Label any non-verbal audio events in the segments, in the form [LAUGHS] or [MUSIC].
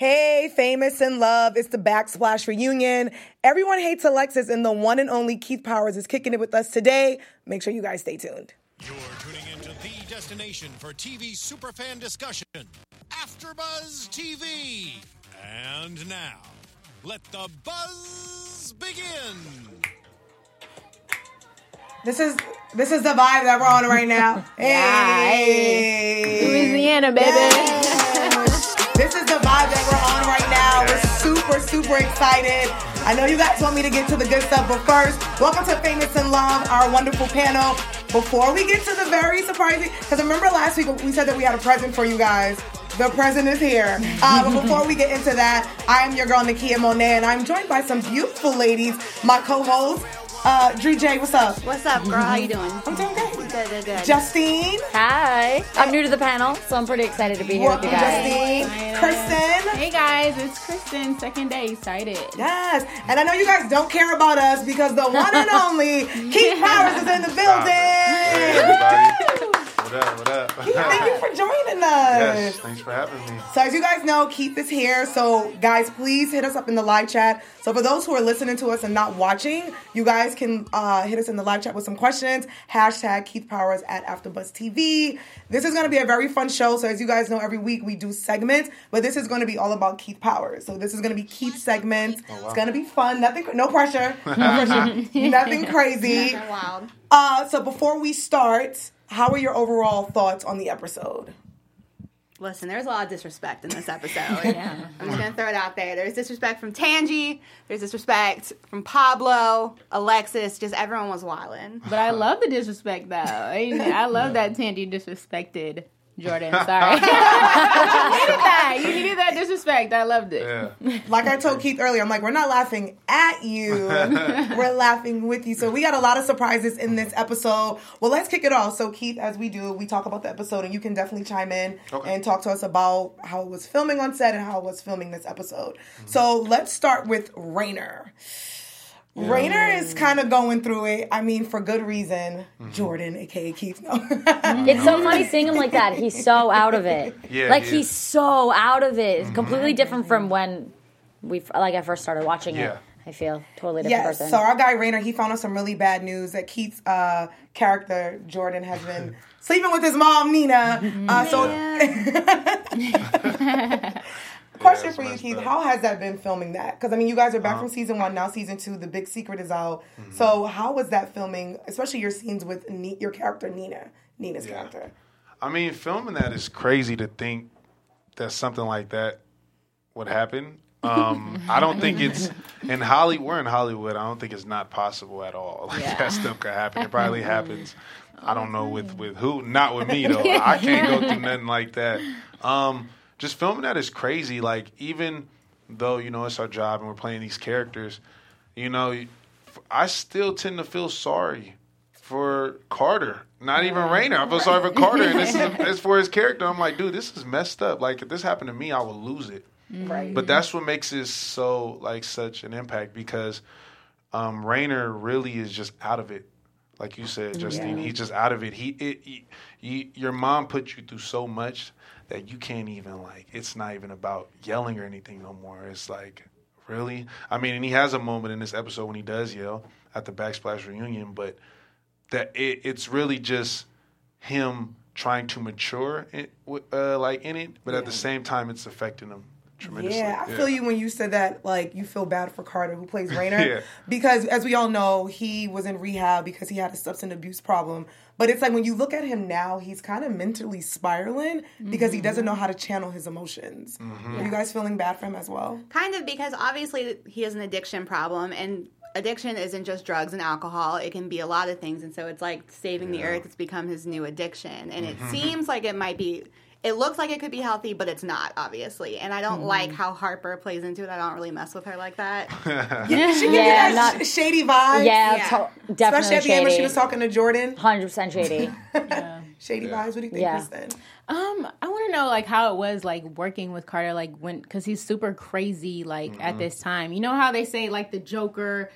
Hey, famous in love. It's the Backsplash reunion. Everyone hates Alexis, and the one and only Keith Powers is kicking it with us today. Make sure you guys stay tuned. You're tuning into the destination for TV superfan discussion, AfterBuzz TV. And now, let the buzz begin. This is this is the vibe that we're on right now. [LAUGHS] Hey, Louisiana, baby. Yes. This is the vibe that we're on right now. We're super super excited. I know you guys want me to get to the good stuff, but first, welcome to Famous in Love, our wonderful panel. Before we get to the very surprising, because remember last week we said that we had a present for you guys. The present is here. [LAUGHS] Uh, but before we get into that, I am your girl Nakia Monet, and I'm joined by some beautiful ladies. My co-host, uh, Drew J. What's up? What's up, girl? How you doing? I'm doing great. Good, good, good. Justine. Hi. I'm new to the panel, so I'm pretty excited to be here with Welcome, you guys. Justine. Kristen. Hey guys, it's Kristen. Second day, excited. Yes, and I know you guys don't care about us because the one and only [LAUGHS] Keith Powers is in the building. What up? What up? Thank you for joining us. yes, thanks for having me. So as you guys know, Keith is here. So guys, please hit us up in the live chat. So for those who are listening to us and not watching, you guys can uh, hit us in the live chat with some questions. Hashtag Keith Powers at AfterBuzz TV. This is going to be a very fun show. So as you guys know, every week we do segments, but this is going to be all about Keith Powers. So this is going to be Keith segments. It's going to be fun. Nothing, no pressure. No [LAUGHS] pressure. Nothing crazy. Wild. Uh, so before we start, how are your overall thoughts on the episode? Listen, there's a lot of disrespect in this episode. [LAUGHS] yeah. I'm just gonna throw it out there. There's disrespect from Tangey. There's disrespect from Pablo, Alexis. Just everyone was wilding. But I love the disrespect though. I, I love that Tandy disrespected Jordan. Sorry. [LAUGHS] you needed that. You needed that disrespect. I loved it. Yeah. Like I told Keith earlier, I'm like, we're not laughing at you. [LAUGHS] we're laughing with you. So we got a lot of surprises in this episode. Well, let's kick it off. So Keith, as we do, we talk about the episode and you can definitely chime in Okay. and talk to us about how it was filming on set and how it was filming this episode. So let's start with Rainer. Rainer is kind of going through it. I mean, for good reason. Jordan, aka Keith. No. [LAUGHS] It's so funny seeing him like that. He's so out of it. [LAUGHS] Yeah, like he he's so out of it. It's completely different from when we like I first started watching Yeah. it. I feel totally different Yes. person. So our guy Rainer, he found out some really bad news that Keith's uh, character Jordan has been [LAUGHS] sleeping with his mom Nina. Uh, so, question for you, Keith: up. How has that been filming that? Because I mean, you guys are back Uh-huh. from season one now. Season two, the big secret is out. Mm-hmm. So how was that filming? Especially your scenes with Ni- your character Nina, Nina's Yeah. character. I mean, filming that is crazy to think that something like that would happen. Um, I don't think it's [LAUGHS] in Hollywood. We're in Hollywood. I don't think it's not possible at all. [LAUGHS] Like that stuff could happen. It probably [LAUGHS] happens. I don't know with with who. Not with me though. I can't go through nothing like that. Um, just filming that is crazy. Like even though you know it's our job and we're playing these characters, you know, I still tend to feel sorry for Carter. Not even Rainer. I feel sorry for Carter, and this is [LAUGHS] as for his character. I'm like, dude, this is messed up. Like if this happened to me, I would lose it. Right. But that's what makes it so like such an impact because um, Rainer really is just out of it. Like you said, Justine, he's just out of it. He, it, he, he, your mom put you through so much that you can't even like. It's not even about yelling or anything no more. It's like really. I mean, and he has a moment in this episode when he does yell at the backsplash reunion, but that it, it's really just him trying to mature, in, uh, like in it, but at the same time, it's affecting him tremendously. Yeah, I feel you when you said that. Like you feel bad for Carter, who plays [LAUGHS] Rainer, Yeah. because as we all know, he was in rehab because he had a substance abuse problem. But it's like when you look at him now, he's kind of mentally spiraling because he mm-hmm. doesn't know how to channel his emotions. Mm-hmm. Are you guys feeling bad for him as well? Kind of because obviously he has an addiction problem and addiction isn't just drugs and alcohol. It can be a lot of things and so it's like saving the earth it's become his new addiction and it mm-hmm. seems like it might be it looks like it could be healthy, but it's not, obviously. And I don't Mm-hmm. like how Harper plays into it. I don't really mess with her like that. [LAUGHS] yeah, She give you Yeah, that not- sh- shady vibe. Yeah, Yeah. to- definitely Especially at the end when she was talking to Jordan. Hundred percent shady. [LAUGHS] Shady vibes. What do you think, Yeah. Kristen? Um, I want to know like how it was like working with Carter, like when because he's super crazy like Mm-hmm. at this time. You know how they say like the Joker,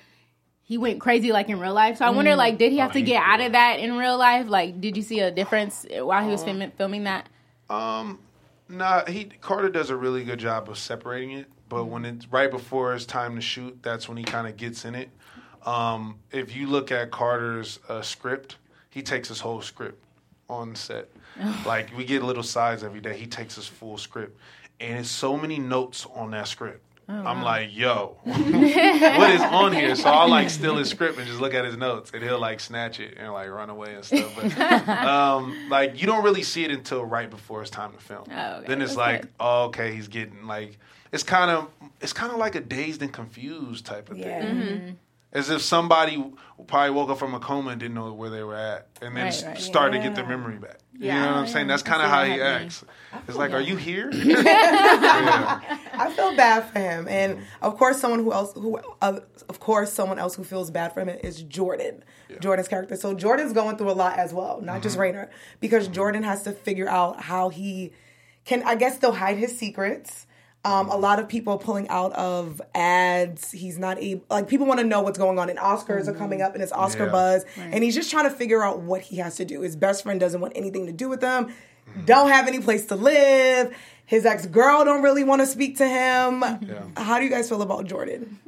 he went crazy like in real life. So I wonder like did he have to get out of that in real life? Like, did you see a difference while he was Oh. filming filming that? Nah, he Carter does a really good job of separating it. But when it's right before it's time to shoot, that's when he kind of gets in it. Um, if you look at Carter's uh, script, he takes his whole script on set. [LAUGHS] like we get little sides every day. He takes his full script, and it's so many notes on that script. I'm like, yo, [LAUGHS] what is on here? So I'll like steal his script and just look at his notes, and he'll like snatch it and like run away and stuff. But [LAUGHS] um, like you don't really see it until right before it's time to film. Oh, okay. Then it's That's like, oh, okay, he's getting like it's kind of it's kind of like a dazed and confused type of Yeah. thing. Mm-hmm. As if somebody probably woke up from a coma and didn't know where they were at, and then Right, right. started to get their memory back. You Yeah. know what I'm saying? That's kind of how he acts. It's like, are you here? [LAUGHS] Yeah. I feel bad for him, and of course, someone who else who uh, of course someone else who feels bad for him is Jordan. Jordan's character. So Jordan's going through a lot as well, not just Rainer, because Jordan has to figure out how he can, I guess, still hide his secrets. Um, a lot of people pulling out of ads. He's not able, like, people want to know what's going on. And Oscars are coming up and it's Oscar Yeah. buzz. And he's just trying to figure out what he has to do. His best friend doesn't want anything to do with him, don't have any place to live. His ex girl don't really want to speak to him. How do you guys feel about Jordan?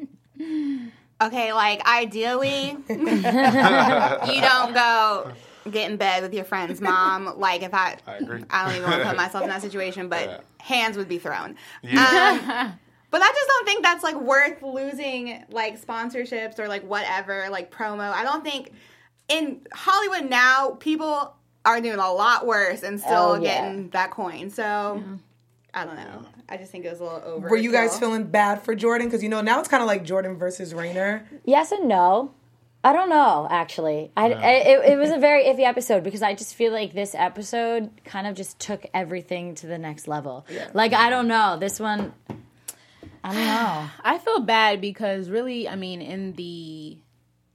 Okay, like ideally, [LAUGHS] you don't go get in bed with your friend's mom. Like if I, I agree. I don't even want to put myself in that situation, but Yeah. Hands would be thrown. Yeah. Um, [LAUGHS] but I just don't think that's like worth losing like sponsorships or like whatever like promo. I don't think in Hollywood now people are doing a lot worse and still Oh, yeah. getting that coin. So I don't know. I just think it was a little over. Were you guys feeling bad for Jordan? Because you know now it's kind of like Jordan versus Rainer. Yes and no. I don't know. Actually, I, I- it, it was a very iffy episode because I just feel like this episode kind of just took everything to the next level. Like I don't know this one. I don't know. [SIGHS] I feel bad because really, I mean, in the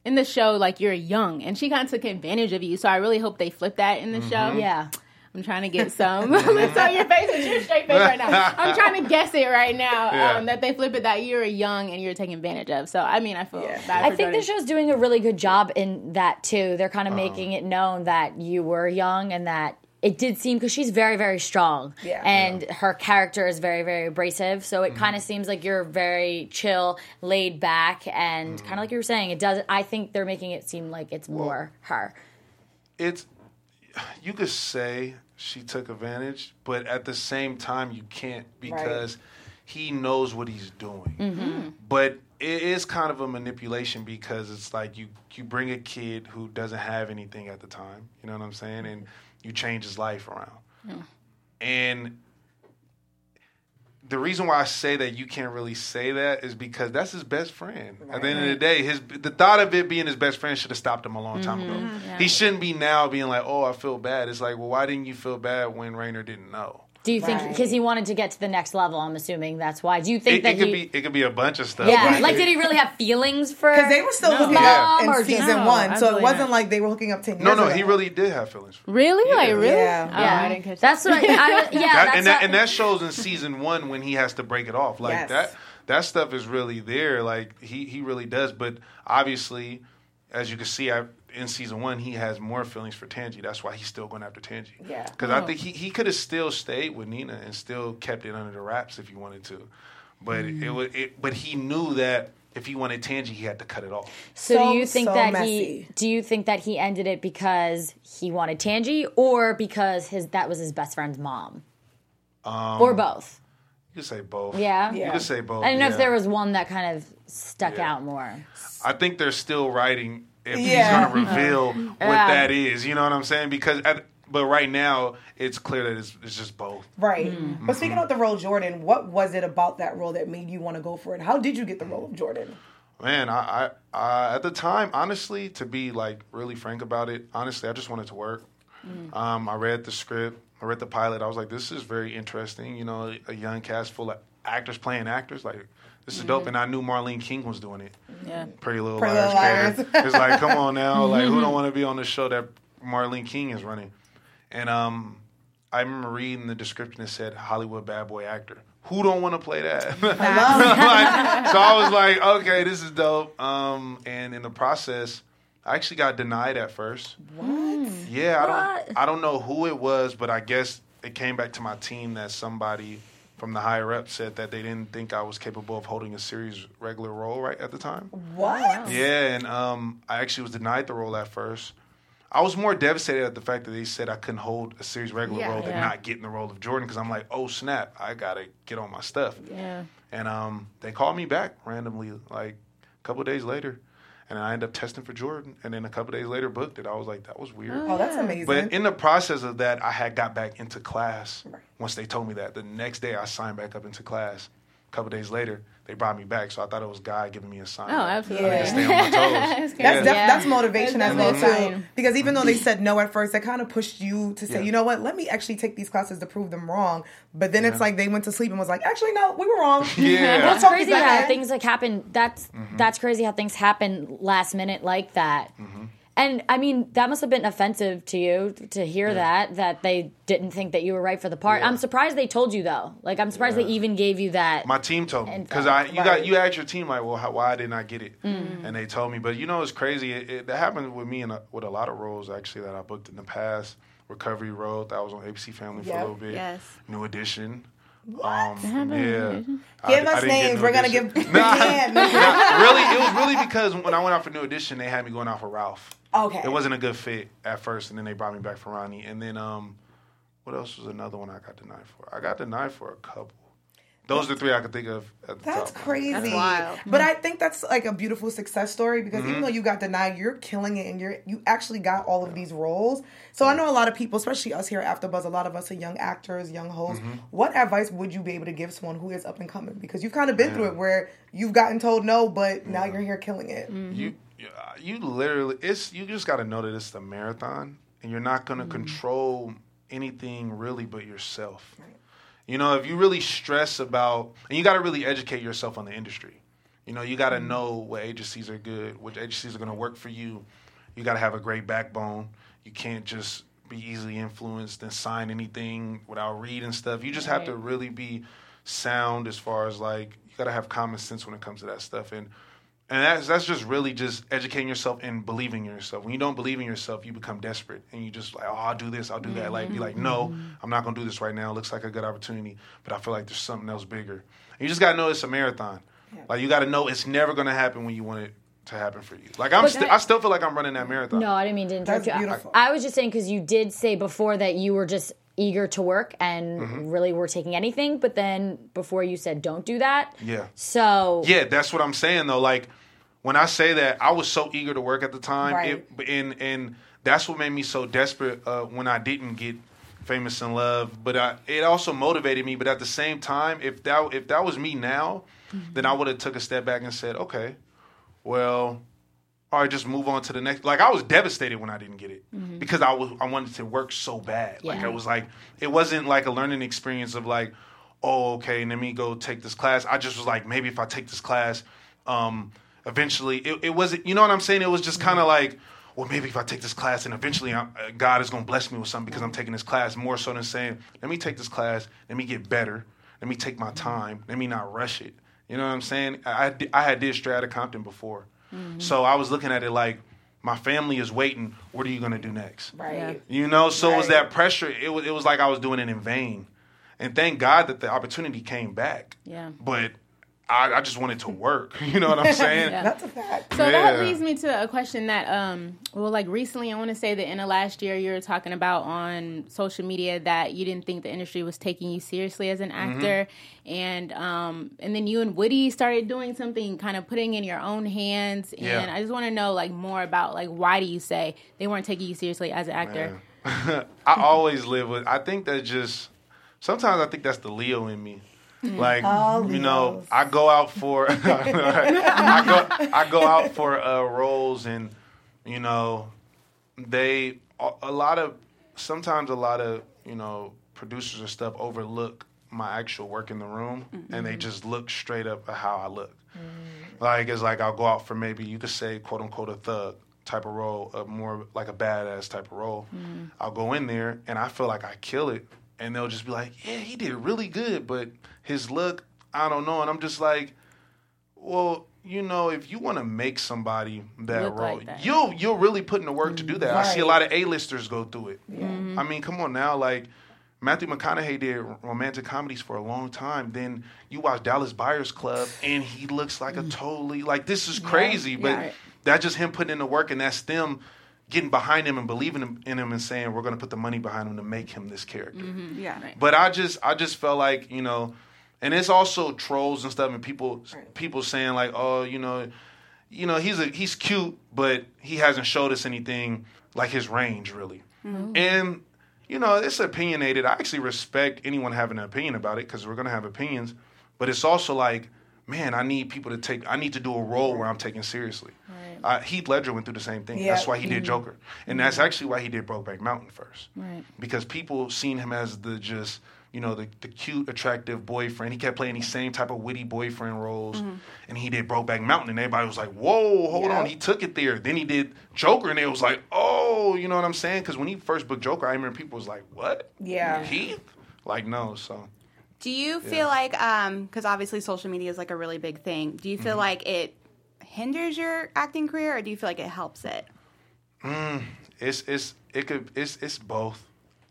in the show, like you're young, and she kind of took advantage of you. So I really hope they flip that in the mm-hmm. show. Yeah. I'm trying to get some. [LAUGHS] [LAUGHS] Let's tell your face with your straight face right now. I'm [LAUGHS] trying to guess it right now Yeah. um, that they flip it that you're young and you're taking advantage of. So I mean, I feel bad. For I think Jordan. the show's doing a really good job in that too. They're Uh-huh. kind of making it known that you were young and that it did seem because she's very very strong Yeah. and her character is very very abrasive. So it Mm-hmm. kind of seems like you're very chill, laid back, and Mm-hmm. kind of like you were saying. It does. I think they're making it seem like it's more her. it's [SIGHS] you could say she took advantage, but at the same time you can't because he knows what he's doing. Mm-hmm. But it is kind of a manipulation because it's like you you bring a kid who doesn't have anything at the time, you know what I'm saying, and you change his life around. And the reason why I say that you can't really say that is because that's his best friend. At the end of the day, his the thought of it being his best friend should have stopped him a long time ago. Mm-hmm. He shouldn't be now being like, "Oh, I feel bad." It's like, well, why didn't you feel bad when Rainer didn't know? Do you think because he wanted to get to the next level? I'm assuming that's why. Do you think It, that it could he? be it could be a bunch of stuff. yeah, like did he really have feelings for? Because they were still hooking Yeah. up in just- season No, one, so it wasn't not. like they were hooking up ten years no, no, ago. he really did have feelings. For her. really like really. Yeah. Oh, yeah, I didn't catch that's that. what. I, yeah, That- that's and that what- and that shows in season one when he has to break it off. Like Yes. that that stuff is really there. Like he he really does. But obviously, as you can see, I, in season one, he has more feelings for Tangey. That's why he's still going after Tangey. Yeah. Because I think he, he could have still stayed with Nina and still kept it under the wraps if he wanted to. But it mm. was it. But he knew that if he wanted Tangey, he had to cut it off. So, So- do you think so that messy. he do you think that he ended it because he wanted Tangey or because his that was his best friend's mom? or um, both. You could say both. Yeah. You could say both. I don't know if there was one that kind of stuck Yeah. out more. I think they're still writing if Yeah. he's going to reveal [LAUGHS] what Yeah. that is. You know what I'm saying? Because at, but right now it's clear that it's, it's just both. Right. Mm-hmm. But speaking of the role Jordan, what was it about that role that made you want to go for it? How did you get the role of Jordan? Man, I, I, I at the time, honestly, to be like really frank about it, honestly, I just wanted to work. Um, I read the script. I read the pilot. I was like, this is very interesting. You know, a young cast full of actors playing actors. Like, this is dope. And I knew Marlene King was doing it. Yeah. Pretty Little Pretty Liars. Little creator. [LAUGHS] It's like, come on now. Like, who don't [LAUGHS] want to be on the show that Marlene King is running? And um, I remember reading the description that said Hollywood bad boy actor. Who don't want to play that? [LAUGHS] Like, so I was like, okay, this is dope. Um, and in the process, I actually got denied at first. What? Yeah, I don't, I don't know who it was, but I guess it came back to my team that somebody from the higher up said that they didn't think I was capable of holding a series regular role right at the time. What? Yeah, and um, I actually was denied the role at first. I was more devastated at the fact that they said I couldn't hold a series regular Yeah. role than Yeah. not getting the role of Jordan because I'm like, oh snap, I gotta get on my stuff. Yeah. And um, they called me back randomly, like a couple days later, and I ended up testing for Jordan. And then a couple days later, booked it. I was like, that was weird. Oh, that's amazing. But in the process of that, I had got back into class. Once they told me that, the next day I signed back up into class. A couple days later, they brought me back. So I thought it was God giving me a sign. Oh, Like, absolutely. I need to stay on [LAUGHS] my toes. That's That's, Yeah. def- Yeah. that's motivation That's as well too. fine. Because even though they said no at first, that kind of pushed you to say, Yeah. you know what, let me actually take these classes to prove them wrong. But then it's like they went to sleep and was like, actually, no, we were wrong. [LAUGHS] Yeah. Let's That's crazy how things like happen. That's Mm-hmm. that's crazy how things happen last minute like that. Mm-hmm. And I mean, that must have been offensive to you to hear that that they didn't think that you were right for the part. Yeah. I'm surprised they told you though. Like I'm surprised they even gave you that. My team told me because I you got you asked your team like, well, how, why didn't I get it? Mm-hmm. And they told me, but you know, it's crazy. It, it that happened with me and with a lot of roles actually that I booked in the past. Recovery Road that was on ABC Family for a little bit. Yes. New Edition. Um, yeah. Give I- I us didn't names. We're gonna give. [LAUGHS] Nah, Can't. [LAUGHS] nah, really, it was really because when I went out for New Edition, they had me going out for Ralph. Okay. It wasn't a good fit at first, and then they brought me back for Ronnie. And then, um, what else was another one I got denied for? I got denied for a couple. Those are the three I could think of. At the That's top. crazy. That's wild. But I think that's like a beautiful success story because Mm-hmm. even though you got denied, you're killing it and you're you actually got all of these roles. So I know a lot of people, especially us here at AfterBuzz, a lot of us are young actors, young hosts. Mm-hmm. What advice would you be able to give someone who is up and coming? Because you've kind of been through it where you've gotten told no, but now you're here killing it. You, you, Uh, you literally, it's you just got to know that it's a marathon, and you're not going to mm-hmm. control anything really but yourself. You know, if you really stress about, and you got to really educate yourself on the industry. You know, you got to mm-hmm. know what agencies are good, which agencies are going to work for you. You got to have a great backbone. You can't just be easily influenced and sign anything without reading stuff. You just have to really be sound as far as like you got to have common sense when it comes to that stuff and and that's that's just really just educating yourself and believing in yourself. When you don't believe in yourself, you become desperate and you just like, oh, I'll do this, I'll do that. Like, be like, no, I'm not gonna do this right now. It looks like a good opportunity, but I feel like there's something else bigger. And you just gotta know it's a marathon. Like, you gotta know it's never gonna happen when you want it to happen for you. Like, I'm, But st- I still feel like I'm running that marathon. No, I didn't mean to interrupt That's you. I- I, was just saying because you did say before that you were just eager to work and Mm-hmm. really were taking anything, but then before you said don't do that. Yeah. So Yeah, that's what I'm saying though. Like when I say that, I was so eager to work at the time, Right. it, and and that's what made me so desperate uh, when I didn't get famous in love. But I, it also motivated me. But at the same time, if that if that was me now, then I would have took a step back and said, okay, well. All right, just move on to the next. Like I was devastated when I didn't get it because I was I wanted to work so bad. Like Yeah. I was like, it wasn't like a learning experience of like, oh, okay, let me go take this class. I just was like, maybe if I take this class, um, eventually, it, it wasn't, you know what I'm saying? It was just kind of mm-hmm. like, well, maybe if I take this class and eventually I'm, uh, God is going to bless me with something because I'm taking this class more so than saying, let me take this class, let me get better, let me take my mm-hmm. time, let me not rush it. You know what I'm saying? I, I, di- I had did Straight Outta Compton before. Mm-hmm. So I was looking at it like, my family is waiting. What are you going to do next? Right. You know, so it was that pressure. It was it was like I was doing it in vain, and thank God that the opportunity came back. Yeah. But I, I just wanted to work. [LAUGHS] You know what I'm saying? That's a fact. So Yeah. that leads me to a question that, um, well, like recently, I want to say that in the last year, you were talking about on social media that you didn't think the industry was taking you seriously as an Mm-hmm. actor, and um, and then you and Woody started doing something, kind of putting in your own hands. And Yeah. I just want to know like more about like why do you say they weren't taking you seriously as an actor? [LAUGHS] I always live with. I think that just sometimes I think that's the Leo in me. Mm. Like Oh, you know, Leos. I go out for [LAUGHS] I go I go out for uh, roles and you know they a, a lot of sometimes a lot of you know producers and stuff overlook my actual work in the room, and they mm-hmm. just look straight up at how I look. Like it's like I'll go out for maybe you could say quote unquote a thug type of role, a more like a badass type of role. Mm-hmm. I'll go in there and I feel like I kill it, and they'll just be like, "Yeah, he did really good," but his look, I don't know, and I'm just like, well. You know, if you want to make somebody that Look role, like that. you'll you'll really put in the work to do that. I see a lot of A-listers go through it. Mm-hmm. I mean, come on now, like Matthew McConaughey did romantic comedies for a long time. Then you watch Dallas Buyers Club, and he looks like a mm. totally like this is crazy, but yeah. that's just him putting in the work, and that's them getting behind him and believing in him and saying we're going to put the money behind him to make him this character. Mm-hmm. Yeah. But I just I just felt like you know, and it's also trolls and stuff, and people people saying like, oh, you know, you know, he's a he's cute, but he hasn't showed us anything like his range really. Mm-hmm. And you know, it's opinionated. I actually respect anyone having an opinion about it because we're gonna have opinions. But it's also like, man, I need people to take. I need to do a role where I'm taken seriously. Uh, Heath Ledger went through the same thing. Yeah. That's why he did Joker, and that's actually why he did Brokeback Mountain first. Right. Because people seen him as the just you know the, the cute, attractive boyfriend. He kept playing these same type of witty boyfriend roles, and he did Brokeback Mountain, and everybody was like, "Whoa, hold Yeah. on!" He took it there. Then he did Joker, and it was like, "Oh, you know what I'm saying?" Because when he first booked Joker, I remember people was like, "What? Yeah. Heath?" Like, no. So Do you feel like, um, because obviously social media is like a really big thing. Do you Mm-hmm. feel like it hinders your acting career, or do you feel like it helps it? Mm, it's it's it could it's it's both.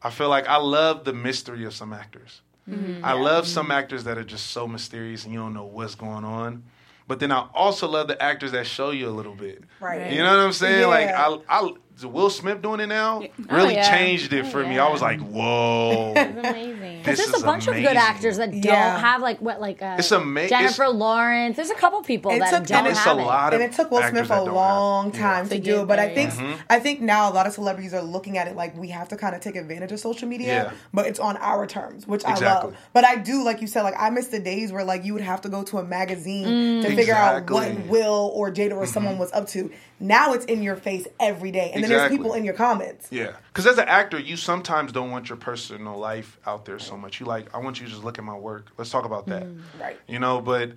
I feel like I love the mystery of some actors. Mm-hmm. I love some actors that are just so mysterious and you don't know what's going on. But then I also love the actors that show you a little bit. Right. You know what I'm saying? Like Yeah. I, I Will Smith doing it now really yeah. changed it for me. I was like, whoa. It's amazing. This There's a bunch of good actors that don't Yeah. have like what like uh, It's ama- Jennifer it's- Lawrence. There's a couple people It that took- don't and it's have a it. lot of and it took Will Smith a long have- time To to, do it. But I think Mm-hmm. I think now a lot of celebrities are looking at it like we have to kind of take advantage of social media, Yeah. but it's on our terms, which I love. But I do, like you said, like I miss the days where like you would have to go to a magazine to figure out what Mm-hmm. Will or Jada or someone was up to. Now it's in your face every day, and then there's people in your comments. Yeah, because as an actor, you sometimes don't want your personal life out there so much. You like, I want you to just look at my work. Let's talk about that. Mm, right. You know, but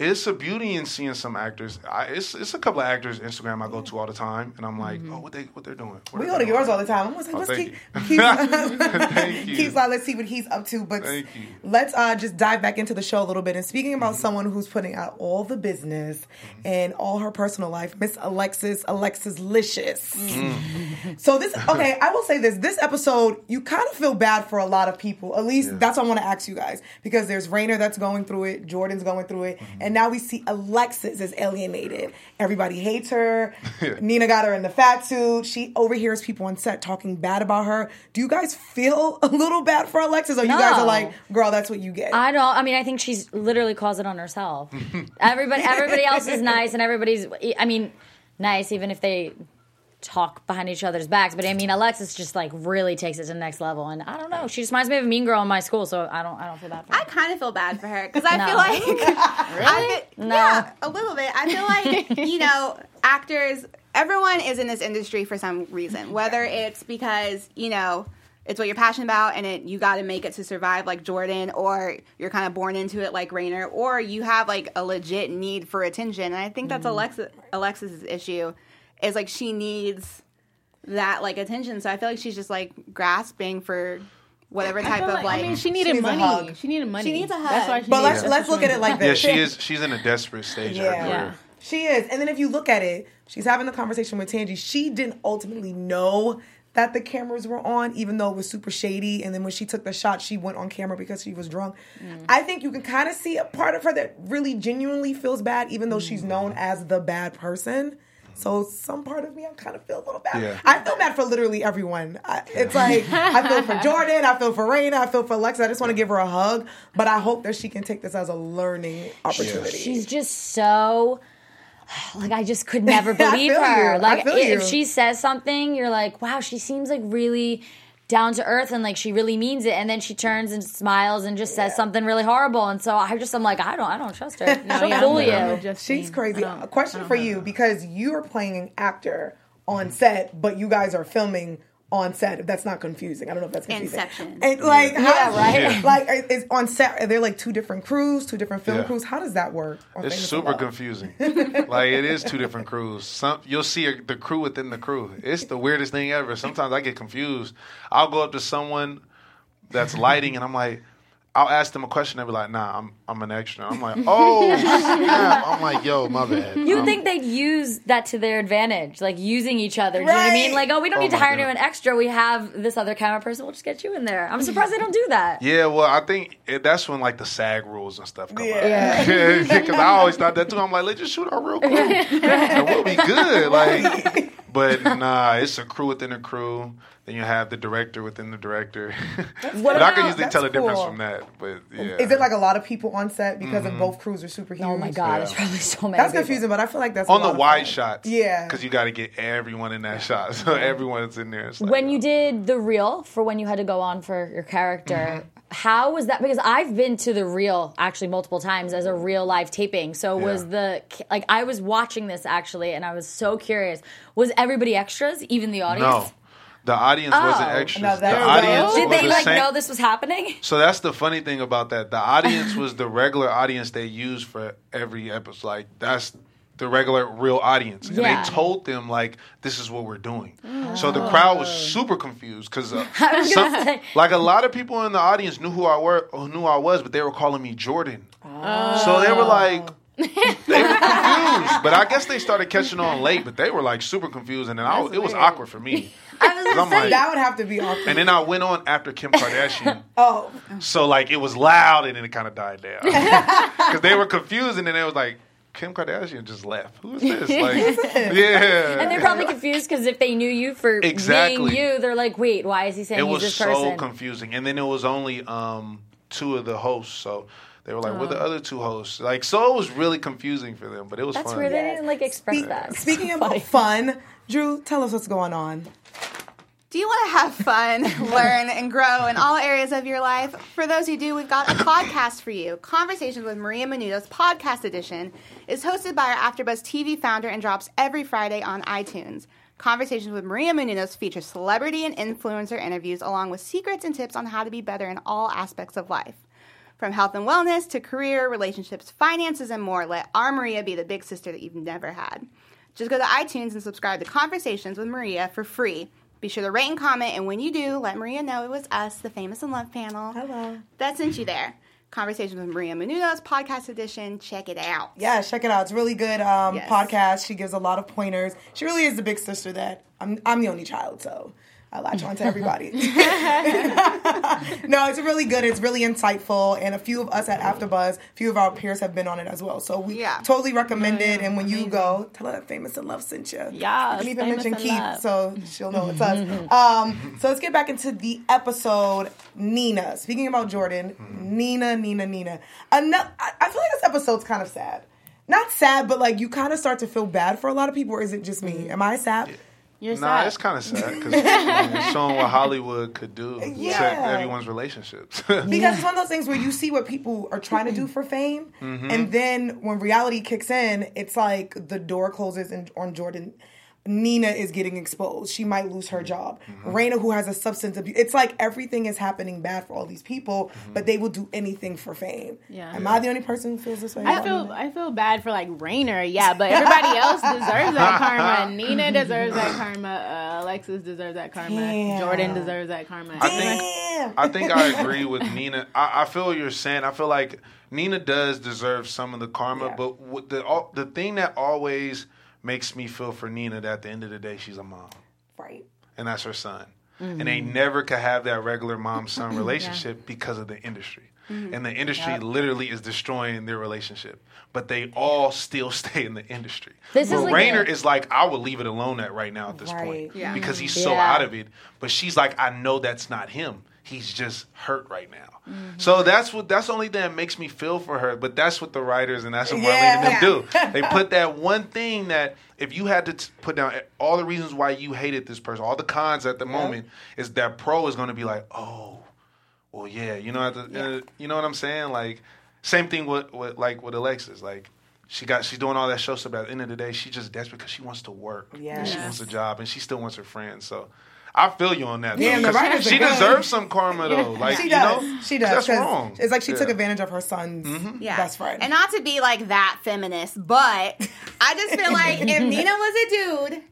it's a beauty in seeing some actors. I, it's it's a couple of actors Instagram I go to all the time, and I'm like, oh, what they what they're doing. What We go to yours all the time. I'm like, Oh, let's thank keep, you. [LAUGHS] keep, [LAUGHS] keep like, let's see what he's up to. But let's uh, just dive back into the show a little bit. And speaking about Mm-hmm. someone who's putting out all the business and all her personal life, Miss Alexis, Alexis Licious. Mm. So this, [LAUGHS] okay, I will say this: this episode, you kind of feel bad for a lot of people. At least that's what I want to ask you guys because there's Rainer that's going through it, Jordan's going through it, Mm-hmm. And now we see Alexis is alienated. Everybody hates her. [LAUGHS] Nina got her in the fat suit. She overhears people on set talking bad about her. Do you guys feel [LAUGHS] a little bad for Alexis, or you guys are like, girl, that's what you get? I don't. I mean, I think she's literally caused it on herself. [LAUGHS] everybody, everybody else is nice, and everybody's. I mean, nice even if they talk behind each other's backs. But I mean, Alexis just like really takes it to the next level, and I don't know. She just reminds me of a mean girl in my school, so I don't. I don't feel bad for her. I kind of feel bad for her because I No. feel like [LAUGHS] [LAUGHS] I feel, No. yeah, a little bit. I feel like [LAUGHS] you know, actors. Everyone is in this industry for some reason, whether it's because you know it's what you're passionate about and it you got to make it to survive, like Jordan, or you're kind of born into it, like Rainer, or you have like a legit need for attention. And I think that's mm-hmm. Alexa Alexis's issue, is like she needs that like attention. So I feel like she's just like grasping for whatever type feel of like, like. I mean, she needed needs a money. She needed money. She needs a hug. That's why she but needs let's it. let's look at it like this. Yeah, she is. She's in a desperate stage of Yeah. her career. She is. And then if you look at it, she's having the conversation with Tangey. She didn't ultimately know that the cameras were on, even though it was super shady. And then when she took the shot, she went on camera because she was drunk. Mm. I think you can kind of see a part of her that really genuinely feels bad, even though mm. she's known as the bad person. So some part of me, I kind of feel a little bad. Yeah. I feel bad for literally everyone. I, it's like I feel for [LAUGHS] Jordan, I feel for Rainer, I feel for Alexa. I just want to give her a hug, but I hope that she can take this as a learning opportunity. She's just so [SIGHS] like I just could [LAUGHS] never I believe feel her. you. I Like feel if you. she says something, you're like, wow, she seems like really down to earth and like she really means it. And then she turns and smiles and just says something really horrible. And so I just I'm like, I don't I don't trust her. [LAUGHS] She'll yeah, fool I'm- you. She's crazy. A question for have you because you're playing an actor on set, but you guys are filming on set that's not confusing. I don't know if that's confusing. Inception. And like, how, right? Yeah. Like, it's is on set? Are there like two different crews, two different film Yeah. crews? How does that work? on It's super confusing. like it is two different crews. Some you'll see a, the crew within the crew. It's the weirdest thing ever. Sometimes I get confused. I'll go up to someone that's lighting, and I'm like, I'll ask them a question. They'll be like, Nah, I'm I'm an extra. I'm like, Oh, [LAUGHS] snap. I'm like, Yo, my bad. You Um, think they'd use that to their advantage, like using each other? Do you know what I mean? Like, oh, we don't Oh need to hire God. anyone extra. We have this other camera person. We'll just get you in there. I'm surprised they don't do that. [LAUGHS] Yeah, well, I think it, that's when like the SAG rules and stuff come up. Yeah. [LAUGHS] out. Because I always thought that too. I'm like, let's just shoot our real quick, and we'll be good. Like, but [LAUGHS] nah, it's a crew within a crew. Then you have the director within the director. [LAUGHS] but I can usually that's tell the difference from that. But yeah, Is it like a lot of people on set because Mm-hmm. of both crews are super huge? Oh my god, Yeah. it's probably so many. That's people. confusing, but I feel like that's on lot the of wide fun. shots? Yeah. because you got to get everyone in that shot, [LAUGHS] so everyone's in there. Like, When you uh, did the Real for when you had to go on for your character, Mm-hmm. How was that? Because I've been to the real actually multiple times as a real live taping. So was the like I was watching this actually, and I was so curious. Was everybody extras, even the audience? no, the audience wasn't Oh. extras. No, the that's- audience Did they the like same. know this was happening? So that's the funny thing about that. The audience [LAUGHS] was the regular audience they used for every episode. Like that's the regular real audience, and Yeah. they told them like this is what we're doing. So the crowd was super confused because uh, [LAUGHS] I was gonna some- say. like a lot of people in the audience knew who I were, knew I was, but they were calling me Jordan. So they were like. [LAUGHS] they were confused, but I guess they started catching on late. But they were like super confused, and then I, it was awkward for me. [LAUGHS] I was gonna say, like- That would have to be awkward. And then I went on after Kim Kardashian. oh, So like it was loud and then it kind of died down because they were confused and then it was like Kim Kardashian just left. Who is [LAUGHS] this? Like, yeah. and they're probably confused because if they knew you for Exactly. being you, they're like, "Wait, why is he saying it he's was this so person?" confusing. And then it was only um, two of the hosts, so they were like, "We're Oh. the other two hosts." Like, so it was really confusing for them, but it was That's fun. weird. They didn't like express Speak- that. speaking Funny. [LAUGHS] about fun, Drew, tell us what's going on. Do you want to have fun, [LAUGHS] learn, and grow in all areas of your life? For those who do, we've got a podcast for you. Conversations with Maria Menounos's podcast edition is hosted by our AfterBuzz TV founder and drops every Friday on iTunes. Conversations with Maria Menounos feature celebrity and influencer interviews along with secrets and tips on how to be better in all aspects of life. From health and wellness to career, relationships, finances, and more, let our Maria be the big sister that you've never had. Just go to iTunes and subscribe to Conversations with Maria for free. Be sure to rate and comment, and when you do, let Maria know it was us, the Famous in Love panel. Hello. That sent you there. Conversations with Maria Menounos, podcast edition. Check it out. Yeah, check it out. It's a really good um, Yes. podcast. She gives a lot of pointers. She really is the big sister that I'm. I'm the only child, so I latch on to everybody. [LAUGHS] [LAUGHS] no, it's really good. It's really insightful, and a few of us at AfterBuzz, a few of our peers have been on it as well. So we Yeah. totally recommend it. And when you go, tell her that Famous and Love sent you. Yes, you can even mention Keith, Love. so she'll know it's us. [LAUGHS] Um, so let's get back into the episode. Nina. Speaking about Jordan, Nina, Nina, Nina. Ano- I I feel like this episode's kind of sad. Not sad, but like you kind of start to feel bad for a lot of people, or is it just me? Am I sad? You're Nah, sad. it's kind of sad because [LAUGHS] it's showing what Hollywood could do Yeah. to everyone's relationships. [LAUGHS] Because it's one of those things where you see what people are trying to do for fame, mm-hmm. and then when reality kicks in, it's like the door closes and on Jordan. Nina is getting exposed. She might lose her job. Rainer, who has a substance abuse, it's like everything is happening bad for all these people, but they will do anything for fame. Yeah. Am I the only person who feels this way? I feel Nina? I feel bad for like Rainer, yeah, but everybody else deserves that karma. [LAUGHS] Nina deserves that karma. Uh, Alexis deserves that karma. Damn. Jordan deserves that karma. I think I think I agree with [LAUGHS] Nina. I, I feel what you're saying. I feel like Nina does deserve some of the karma, Yeah. but what the all, the thing that always makes me feel for Nina that at the end of the day she's a mom right. and that's her son, Mm-hmm. and they never could have that regular mom son [CLEARS THROAT] relationship because of the industry. Mm-hmm. And the industry literally is destroying their relationship, but they all still [LAUGHS] stay in the industry. This but is like Rainer a- is like, I would leave it alone at right now at this Right. point Yeah. because he's so Yeah. out of it. But she's like, I know that's not him. He's just hurt right now. Mm-hmm. So that's what that's the only thing that makes me feel for her. But that's what the writers and that's what Marlene Yeah. and them do. They put that one thing that if you had to t- put down all the reasons why you hated this person, all the cons at the moment, is that pro is going to be like, oh, well, yeah, you know, the, uh, you know what I'm saying? Like, same thing with, with like with Alexis, like. She got. She's doing all that show stuff. At the end of the day, she just desperate because she wants to work. and she wants a job, and she still wants her friends. So, I feel you on that. though, Damn, the 'cause writers are she good. deserves some karma though. Like She you know, she does. That's 'cause wrong. It's like she took advantage of her son's mm-hmm. Yeah. best friend. And not to be like that feminist, but I just feel like [LAUGHS] if Nina was a dude,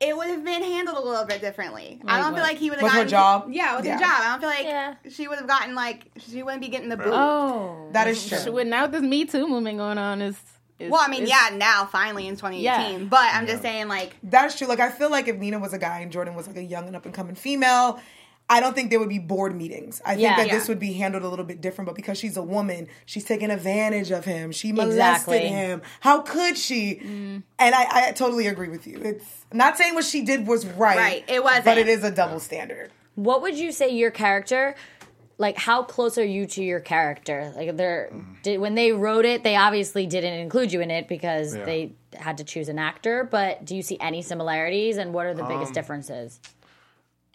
it would have been handled a little bit differently. I don't what? feel like he would have gotten her job? Yeah, with Yeah. her job. I don't feel like Yeah. she would have gotten like she wouldn't be getting the boot. Oh, that is true. With now this Me Too movement going on is. Is well, I mean, is- yeah, now finally in 2018, Yeah. but I'm just saying like That's true. Like I feel like if Nina was a guy and Jordan was like a young and up and coming female, I don't think there would be board meetings. I think that Yeah. this would be handled a little bit different. But because she's a woman, she's taking advantage of him. She molested Exactly. him. How could she? Mm. And I, I totally agree with you. It's not saying what she did was right. Right. It wasn't. But it is a double standard. What would you say your character? Like, how close are you to your character? Like, they're did, when they wrote it, they obviously didn't include you in it because Yeah. they had to choose an actor. But do you see any similarities, and what are the biggest differences?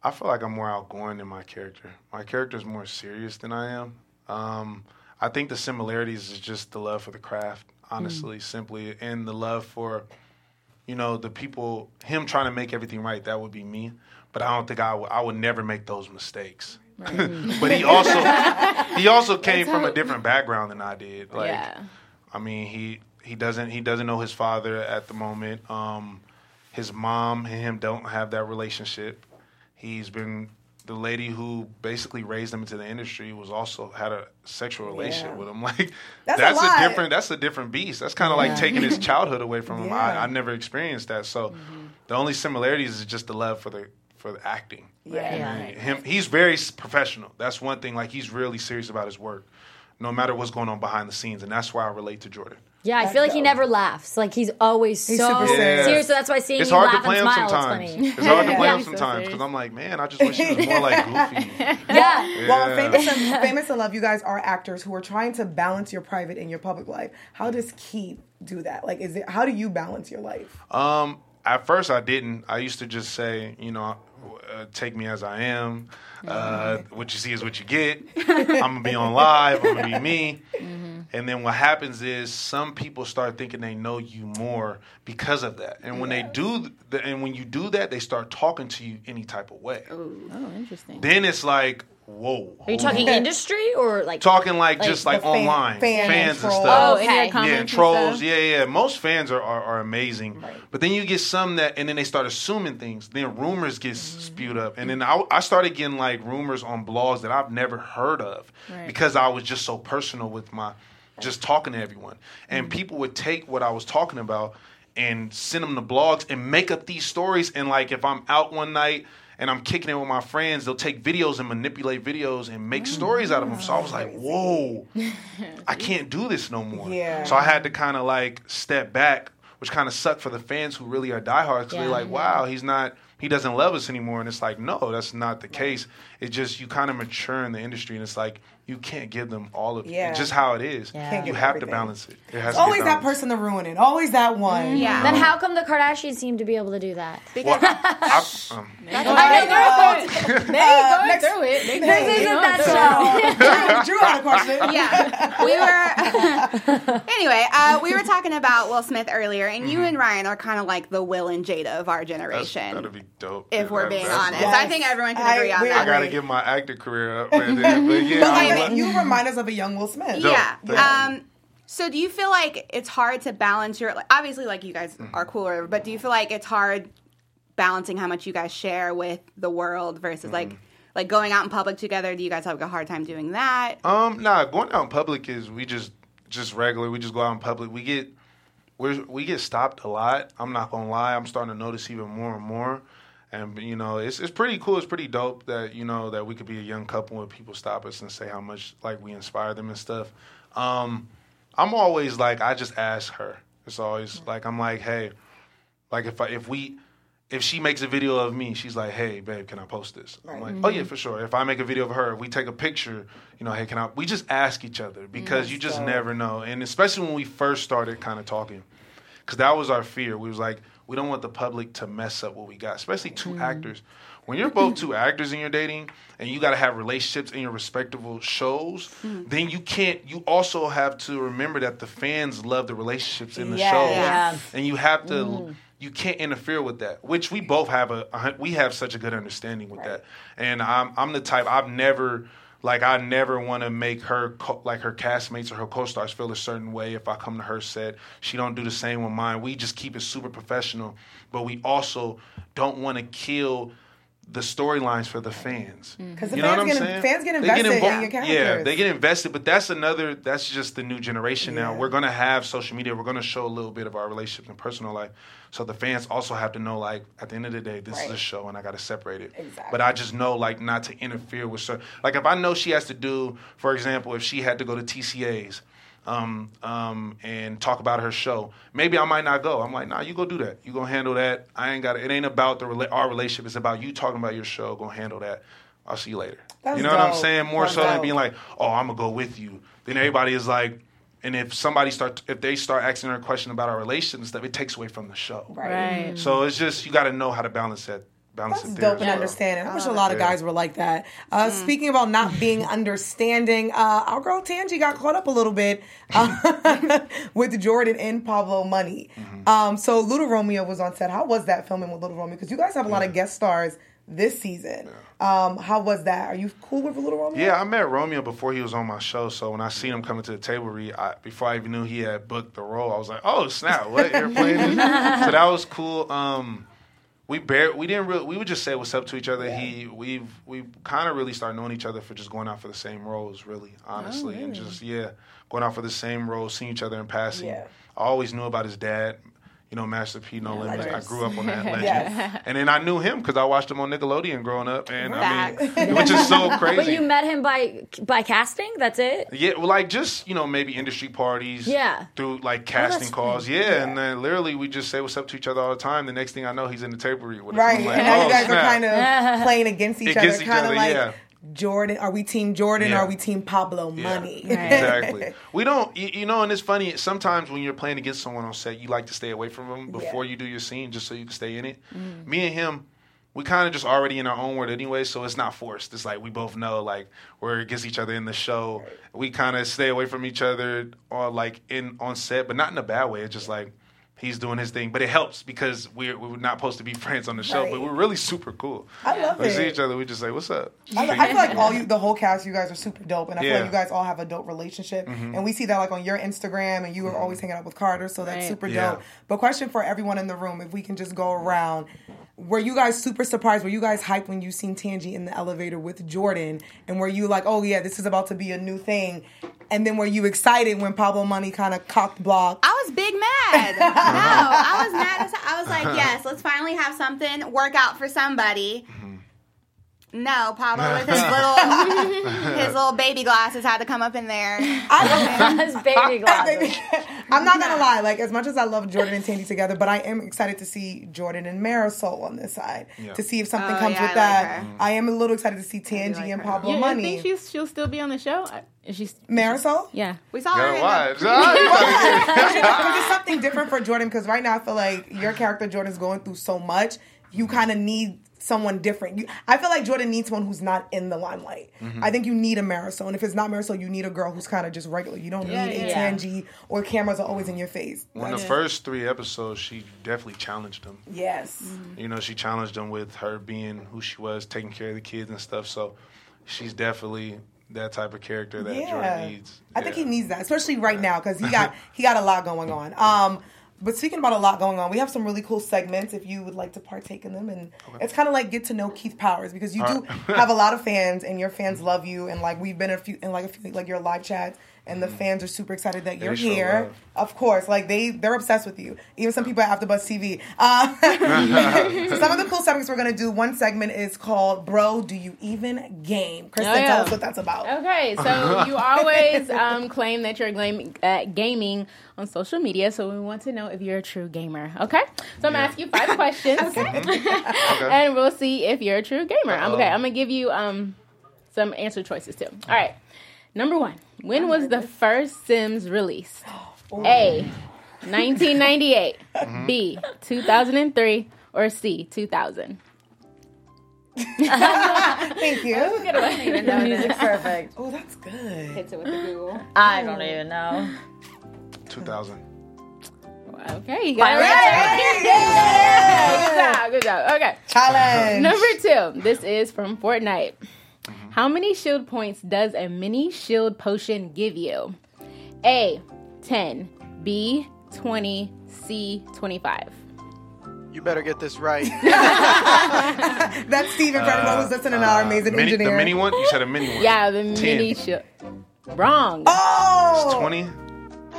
I feel like I'm more outgoing than my character. My character is more serious than I am. Um, I think the similarities is just the love for the craft, honestly, simply, and the love for, you know, the people. Him trying to make everything right, that would be me. But I don't think I would. I would never make those mistakes. But he also [LAUGHS] he also came from a different background than I did. Like, Yeah. I mean, he he doesn't he doesn't know his father at the moment. Um, his mom and him don't have that relationship. He's been the lady who basically raised him into the industry was also had a sexual relationship Yeah. with him. [LAUGHS] Like That's that's, a a, different that's a different beast. That's kind of like taking his [LAUGHS] childhood away from him. Yeah. I, I never experienced that. So the only similarities is just the love for the for the acting. Yeah. Yeah. Him he's very professional. That's one thing. Like he's really serious about his work, no matter what's going on behind the scenes, and that's why I relate to Jordan. Yeah, I feel like he never laughs. Like he's always He's so super serious. serious. So that's why seeing It's you hard to laugh play and him smile sometimes. is funny. It's hard to [LAUGHS] play Yeah. him sometimes serious. because I'm like, man, I just wish he was more like [LAUGHS] Goofy. Yeah. Well, famous and famous and love, you guys are actors who are trying to balance your private and your public life. How does Keith do that? Like, is it how do you balance your life? Um, at first, I didn't. I used to just say, you know, uh, take me as I am. Uh, what you see is what you get. I'm gonna be on live. I'm gonna be me. And then what happens is some people start thinking they know you more because of that. And when they do, th- and when you do that, they start talking to you any type of way. Oh, interesting. Then it's like, whoa. Are you talking [LAUGHS] industry or like talking like, Like just like fan- online fan fans and trolls. stuff. Oh, okay. yeah, and trolls. stuff? Yeah, yeah. Most fans are, are, are amazing, but then you get some that, and then they start assuming things. Then rumors get Mm-hmm. spewed up, and then I, I started getting like rumors on blogs that I've never heard of Right. because I was just so personal with my just talking to everyone, and Mm-hmm. people would take what I was talking about and send them to blogs and make up these stories. And like if I'm out one night. And I'm kicking it with my friends. They'll take videos and manipulate videos and make stories out of them. So I was like, mm. "Whoa, I [LAUGHS] can't do this no more. Yeah. So I had to kind of like step back, which kind of sucked for the fans who really are diehards because Yeah. they're like, wow, he's not, he doesn't love us anymore. And it's like, no, that's not the case. It's just you kind of mature in the industry, and it's like you can't give them all of Yeah. it. Just how it is. Yeah. Can't You have everything. to balance it. It has Always to be that person to ruin it. Always that one. Yeah. Then how come the Kardashians seem to be able to do that? Well, I, I, um, [LAUGHS] They [LAUGHS] Uh, going next- through it. They This going- they isn't that show. [LAUGHS] it. Drew had a question. yeah, we were. anyway, uh, we were talking about Will Smith earlier, and you and Ryan are kind of like the Will and Jada of our that's, generation. that'd be dope. if Yeah, we're being that's- honest, Yes. I think everyone can I- agree on we I gotta Right. get my acting career up right. But yeah, But I'm like, like- you remind us of a young Will Smith. Dope. Yeah. Um. So, do you feel like it's hard to balance your? Like, obviously, like you guys Mm-hmm. are cooler, but do you feel like it's hard balancing how much you guys share with the world versus like Mm-hmm. like going out in public together? Do you guys have a hard time doing that? Um, nah, going out in public is we just just regular. We just go out in public. We get we we get stopped a lot. I'm not gonna lie. I'm starting to notice even more and more. And you know, it's it's pretty cool. It's pretty dope that you know that we could be a young couple and people stop us and say how much like we inspire them and stuff. Um, I'm always like I just ask her. It's always mm. like I'm like, hey, like if I, if we if she makes a video of me, she's like, "Hey, babe, can I post this?" I'm like, "Oh mm-hmm. yeah, for sure." If I make a video of her, if we take a picture, you know, "Hey, can I?" We just ask each other mm, because you just dope. never know, and especially when we first started kind of talking, because that was our fear. We was like, we don't want the public to mess up what we got, especially 2 mm-hmm. actors. When you're both two actors and you're dating, and you got to have relationships in your respectable shows, mm. then you can't. You also have to remember that the fans love the relationships in the Yes. shows Yeah. and you have to mm. you can't interfere with that. Which we both have a, a we have such a good understanding with that. And I'm I'm the type I've never like I never want to make her co- like her castmates or her co-stars feel a certain way if I come to her set. She don't do the same with mine. We just keep it super professional, but we also don't want to kill the storylines for the fans. Mm-hmm. Because the You know fans what I'm get, saying? fans get They invested invo- in your characters. Yeah, they get invested, but that's another. That's just the new generation now. We're gonna have social media. We're gonna show a little bit of our relationship and personal life. So the fans also have to know, like, at the end of the day, this is a show, and I got to separate it. Exactly. But I just know, like, not to interfere with certain. Like, if I know she has to do, for example, if she had to go to TCA's. Um, um, and talk about her show. Maybe I might not go. I'm like, nah, you go do that. You gonna handle that. I ain't got it. It ain't about the rela- our relationship. It's about you talking about your show. Go handle that. I'll see you later. That's you know what I'm saying? More That's so than being like, oh, I'm gonna go with you. Then everybody is like, and if somebody start, if they start asking her a question about our relationship and stuff, it takes away from the show. Right. So it's just you got to know how to balance that. Balance That's dope and understanding. I wish a lot of guys were like that. Uh, Speaking about not being [LAUGHS] understanding, uh, our girl Tangey got caught up a little bit uh, [LAUGHS] with Jordan and Pablo Money. Um, so Little Romeo was on set. How was that filming with Little Romeo? Because you guys have a lot of guest stars this season. Um, how was that? Are you cool with Little Romeo? Yeah, I met Romeo before he was on my show. So when I seen him coming to the table read, I, before I even knew he had booked the role, I was like, "Oh snap! What you're playing?" [LAUGHS] so that was cool. Um, we bare we didn't really we would just say what's up to each other. He we've we kind of really started knowing each other for just going out for the same roles, really, honestly, and oh, just yeah, going out for the same roles, seeing each other in passing. Yeah. I always knew about his dad. You know, Master P, No Limits. I grew up on that [LAUGHS] legend, Yes. and then I knew him because I watched him on Nickelodeon growing up, and I mean, [LAUGHS] which is so crazy. But you met him by by casting. That's it. Yeah, well, like just you know maybe industry parties. Yeah. Through like Oh, casting that's calls. Yeah, and then literally we just say what's up to each other all the time. The next thing I know, he's in the read with us. Right. Like, [LAUGHS] and now oh, you guys snap. are kind of playing against each Against other. Kind of like yeah. Jordan. Are we Team Jordan? Yeah. Or are we Team Pablo Yeah. Money? [LAUGHS] Exactly. We don't, you, you know, and it's funny. Sometimes when you're playing against someone on set, you like to stay away from them before Yeah. you do your scene, just so you can stay in it. Mm. Me and him, we kind of just already in our own world anyway, so it's not forced. It's like we both know, like we're against each other in the show. We kind of stay away from each other, or like in on set, but not in a bad way. It's just like. He's doing his thing, but it helps because we're we're not supposed to be [LAUGHS] friends on the show, but we're really super cool. I love we it. We see each other, we just say, "What's up?" I, I feel like all you, the whole cast, you guys are super dope, and I feel like you guys all have a dope relationship, mm-hmm. and we see that like on your Instagram, and you are mm-hmm. always hanging out with Carter, so that's Right. super Yeah. dope. But question for everyone in the room, if we can just go around, were you guys super surprised? Were you guys hyped when you seen Tangey in the elevator with Jordan, and were you like, oh yeah, this is about to be a new thing? And then were you excited when Pablo Money kind of cocked block? I was big mad. [LAUGHS] no, I was mad. As, I was like, yes, let's finally have something work out for somebody. No, Pablo with his [LAUGHS] little his little baby glasses had to come up in there. His baby [LAUGHS] glasses. I'm not gonna lie, like as much as I love Jordan and Tangey together, but I am excited to see Jordan and Marisol on this side Yeah. to see if something Oh, comes yeah, with I that. her. I am a little excited to see Tangey like and her. Pablo You, you think she's, she'll still be on the show? Uh, I- Is she? Marisol? Yeah. We saw her. Gotta In the, [LAUGHS] Because it's something different for Jordan. Because right now I feel like your character Jordan's going through so much. You kind of need someone different. You, I feel like Jordan needs someone who's not in the limelight. Mm-hmm. I think you need a Marisol, and if it's not Marisol, you need a girl who's kind of just regular. You don't Yeah, need a yeah. Tangey or cameras are always in your face. When the first three episodes, she definitely challenged him. Yes. You know, she challenged him with her being who she was, taking care of the kids and stuff. So she's definitely that type of character that Jordan needs. I think he needs that, especially right now because he got [LAUGHS] he got a lot going on. Um, but speaking about a lot going on, we have some really cool segments. If you would like to partake in them, and it's kind of like get to know Keith Powers because you do [LAUGHS] have a lot of fans, and your fans love you, and like we've been a few in like a few like your live chats. And the fans are super excited that you're Mm-hmm. here. love. Of course, like they they're obsessed with you. Even some people at AfterBuzz TV. Uh, [LAUGHS] [LAUGHS] so some of the cool segments we're gonna do. One segment is called "Bro, Do You Even Game?" Kristen, Oh, yeah. tell us what that's about. Okay, so you [LAUGHS] always um, claim that you're glam- uh, gaming on social media, so we want to know if you're a true gamer. Okay, so I'm gonna Yeah. ask you five questions, and we'll see if you're a true gamer. I'm, okay, I'm gonna give you um, some answer choices too. All right, number one: When was the first Sims released? [GASPS] Oh, a. 1998, [LAUGHS] B. Mm-hmm. 2003, or C. 2000. [LAUGHS] Thank you. The music's perfect. Oh, that's good. hits it with the Google. I don't even know. 2000. Okay, you got it right. Yeah, good job, good job. Okay. Challenge. Number two. This is from Fortnite. Mm-hmm. How many shield points does a mini shield potion give you? A. 10. B. 20. C. 25. You better get this right. [LAUGHS] [LAUGHS] That's Steven for everyone uh, who's listening to uh, our amazing Mini, the mini one? You said a mini one. Yeah, the mini shield. Wrong. Oh! 20?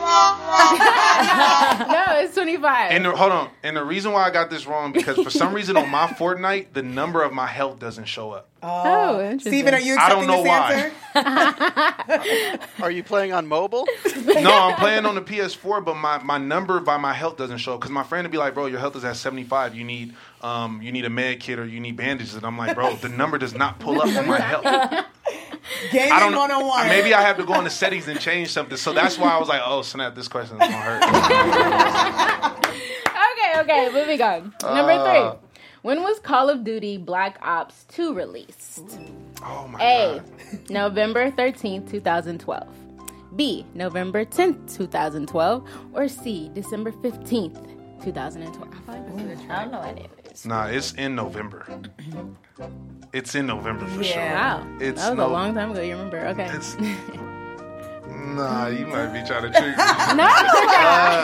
[LAUGHS] No, it's 25. And the, hold on. And the reason why I got this wrong because for some reason on my [LAUGHS] Fortnite, the number of my health doesn't show up. oh, interesting. Steven, are you I don't accepting know this why. answer? [LAUGHS] Are you playing on mobile? No, I'm playing on the PS4, but my, my number by my health doesn't show. Because my friend would be like, "Bro, your health is at 75. You need um you need a med kit or you need bandages." And I'm like, "Bro, the number does not pull up on my health." [LAUGHS] Gaming I don't know. 101. Maybe I have to go in the settings and change something. So that's why I was like, "Oh snap, this question is gonna hurt." [LAUGHS] Okay, okay, moving on. Number Uh. three. When was Call of Duty Black Ops 2 released? Oh my god. A. god. November 13th, 2012. B. November 10th, 2012. Or C. December 15th, 2012. I don't know any of these. Nah, it's in November. [CLEARS THROAT] It's in November for sure. Wow. It's that was no- a long time ago, you remember. Okay. [LAUGHS] Nah, you might be trying to trick me. [LAUGHS]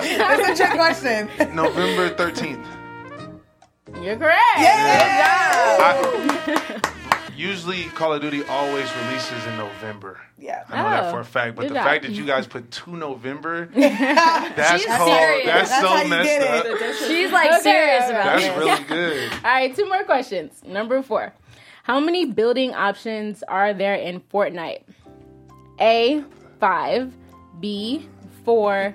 It's [LAUGHS] uh, a trick question. November 13th. You're correct. I, usually, Call of Duty always releases in November. Yeah. I know that Oh, for a fact. But the job. fact that you guys put two November, [LAUGHS] that's She's cold. serious. That's, That's so you messed up. She's like Okay, serious okay. about That's this. really [LAUGHS] good. All right, two more questions. Number four. How many building options are there in Fortnite? A, 5. B, 4.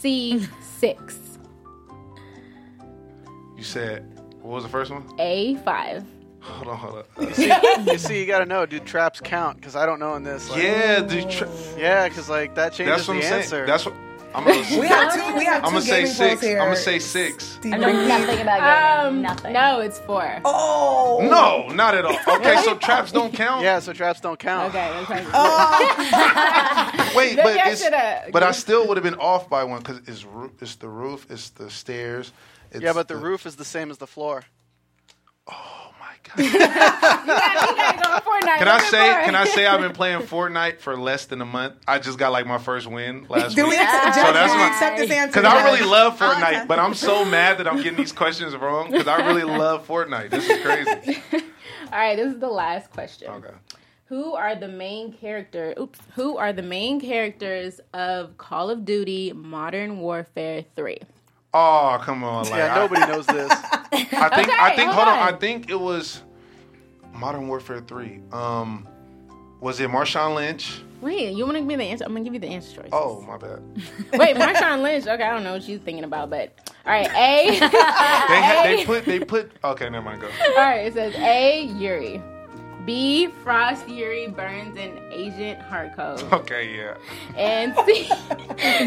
C, 6. You said, what was the first one? A, 5. Hold on, hold on. [LAUGHS] you see, you gotta know, do traps count? Because I don't know in this. Like, yeah, dude, tr- Yeah, because like that changes that's what I'm the saying. answer. That's what I'm gonna. We have two. We have I'm two gonna say gaming six. pros here. I'm gonna say six. I know nothing about gaming. Um, nothing. no, it's 4. Oh. No, not at all. Okay, so [LAUGHS] traps don't count. yeah, so traps don't count. Okay, that's fine. [LAUGHS] Wait, Maybe but I it's, shoulda- but I still would have been off by one because it's roo- it's the roof, it's the stairs. It's Yeah, but the roof is the same as the floor. My god! You gotta go to Fortnite. Can I say? Can I say I've been playing [LAUGHS] Fortnite for less than a month? I just got like my first win last Do we week. accept, So that's we my- accept this answer? Because I really love Fortnite, but I'm so mad that I'm getting these questions wrong because I really [LAUGHS] love Fortnite. This is crazy. [LAUGHS] All right, this is the last question. Okay. Who are the main character? Oops. Who are the main characters of Call of Duty Modern Warfare 3? Oh come on! Like, Yeah, I- nobody knows this. [LAUGHS] I think I think hold hold on. on. I think it was Modern Warfare Three. Um, was it Marshawn Lynch? Wait, you want to give me the answer? I'm gonna give you the answer choice. Oh my bad. [LAUGHS] Wait, Marshawn Lynch. Okay, I don't know what you're thinking about, but all right. A. [LAUGHS] They had, they put they put. Okay, never mind. Go. all right. It says A. Yuri. B. Frost, Yuri, Burns, and Agent Hardcode. Okay, yeah. And C.